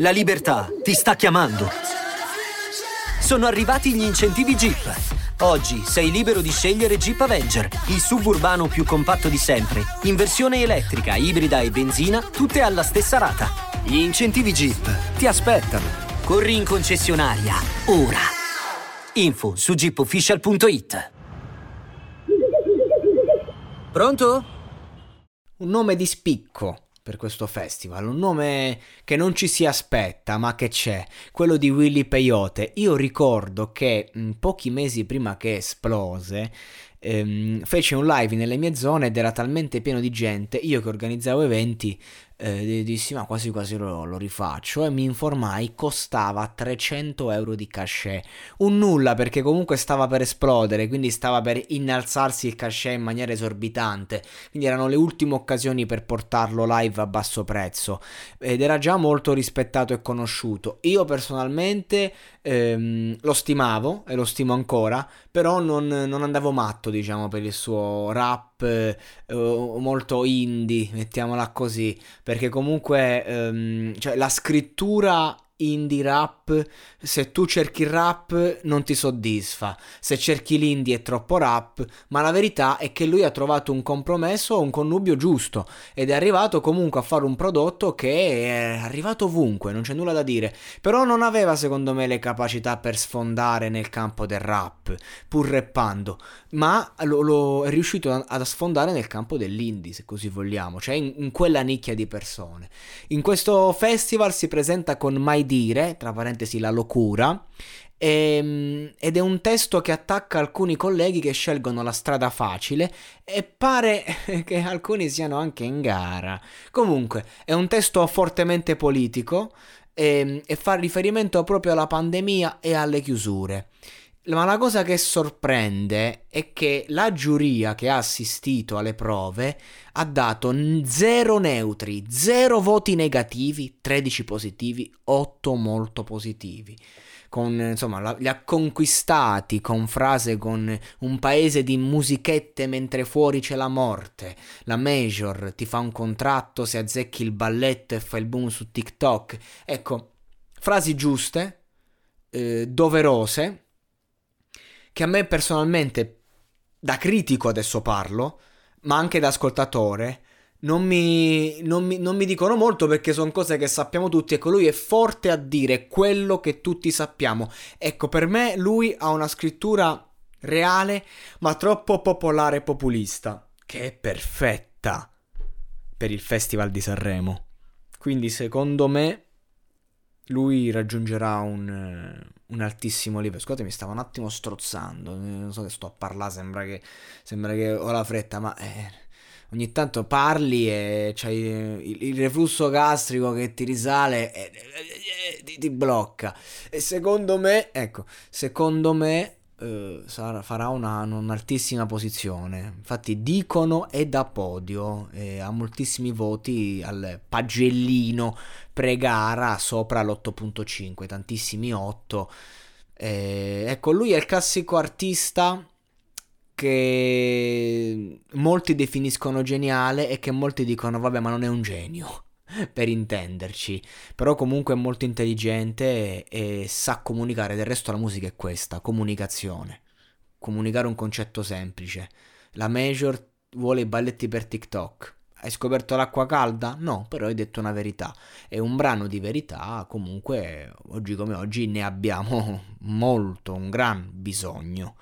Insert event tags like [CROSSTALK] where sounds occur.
La libertà ti sta chiamando. Sono arrivati gli incentivi Jeep. Oggi sei libero di scegliere Jeep Avenger, il suburbano più compatto di sempre, in versione elettrica, ibrida e benzina, tutte alla stessa rata. Gli incentivi Jeep ti aspettano. Corri in concessionaria, ora. Info su jeepofficial.it. Pronto? Un nome di spicco per questo festival, un nome che non ci si aspetta ma che c'è, quello di Willy Peyote. Io ricordo che mh, pochi mesi prima che esplose ehm, fece un live nelle mie zone ed era talmente pieno di gente, io che organizzavo eventi eh, dissi ma quasi quasi lo, lo, rifaccio e mi informai costava 300 euro di cachet. Un nulla perché comunque stava per esplodere quindi stava per innalzarsi il cachet in maniera esorbitante. Quindi erano le ultime occasioni per portarlo live a basso prezzo. Ed era già molto rispettato e conosciuto. Io personalmente ehm, lo stimavo e lo stimo ancora però non, non andavo matto diciamo per il suo rap eh, molto indie mettiamola così perché comunque ehm, cioè, la scrittura indie rap, se tu cerchi rap non ti soddisfa, se cerchi l'indie è troppo rap, ma la verità è che lui ha trovato un compromesso, un connubio giusto ed è arrivato comunque a fare un prodotto che è arrivato ovunque, non c'è nulla da dire, però non aveva secondo me le capacità per sfondare nel campo del rap, pur rappando, ma lo, lo è riuscito a, sfondare nel campo dell'indie, se così vogliamo, cioè in, in quella nicchia di persone. In questo festival si presenta con My dire, tra parentesi la locura, ehm, ed è un testo che attacca alcuni colleghi che scelgono la strada facile e pare [LAUGHS] che alcuni siano anche in gara. Comunque, è un testo fortemente politico e, ehm, e fa riferimento proprio alla pandemia e alle chiusure. Ma la cosa che sorprende è che la giuria che ha assistito alle prove ha dato 0 neutri, 0 voti negativi, 13 positivi, 8 molto positivi. Con, insomma, li ha conquistati con frase con un paese di musichette mentre fuori c'è la morte. La Major ti fa un contratto se azzecchi il balletto e fai il boom su TikTok. Ecco, frasi giuste, eh, doverose che a me personalmente, da critico adesso parlo, ma anche da ascoltatore, non mi, non mi, non mi dicono molto perché sono cose che sappiamo tutti. Ecco, lui è forte a dire quello che tutti sappiamo. Ecco, per me lui ha una scrittura reale, ma troppo popolare e populista, che è perfetta per il Festival di Sanremo. Quindi, secondo me, lui raggiungerà un, eh, un altissimo livello. Scusate, mi stavo un attimo strozzando. Non so che sto a parlare, sembra che, sembra che ho la fretta, ma eh, ogni tanto parli e c'hai il, il reflusso gastrico che ti risale e, e, e ti, ti blocca. E secondo me, ecco, secondo me Uh, sarà, farà una, un'altissima posizione. Infatti, dicono è da podio, eh, ha moltissimi voti al pagellino pre-gara sopra l'8.5, tantissimi 8. Eh, ecco, lui è il classico artista che molti definiscono geniale e che molti dicono vabbè ma non è un genio per intenderci, però comunque è molto intelligente e, e sa comunicare, del resto la musica è questa, comunicazione, comunicare un concetto semplice. La Major vuole i balletti per TikTok. Hai scoperto l'acqua calda? No, però hai detto una verità. È un brano di verità, comunque oggi come oggi ne abbiamo [LAUGHS] molto, un gran bisogno.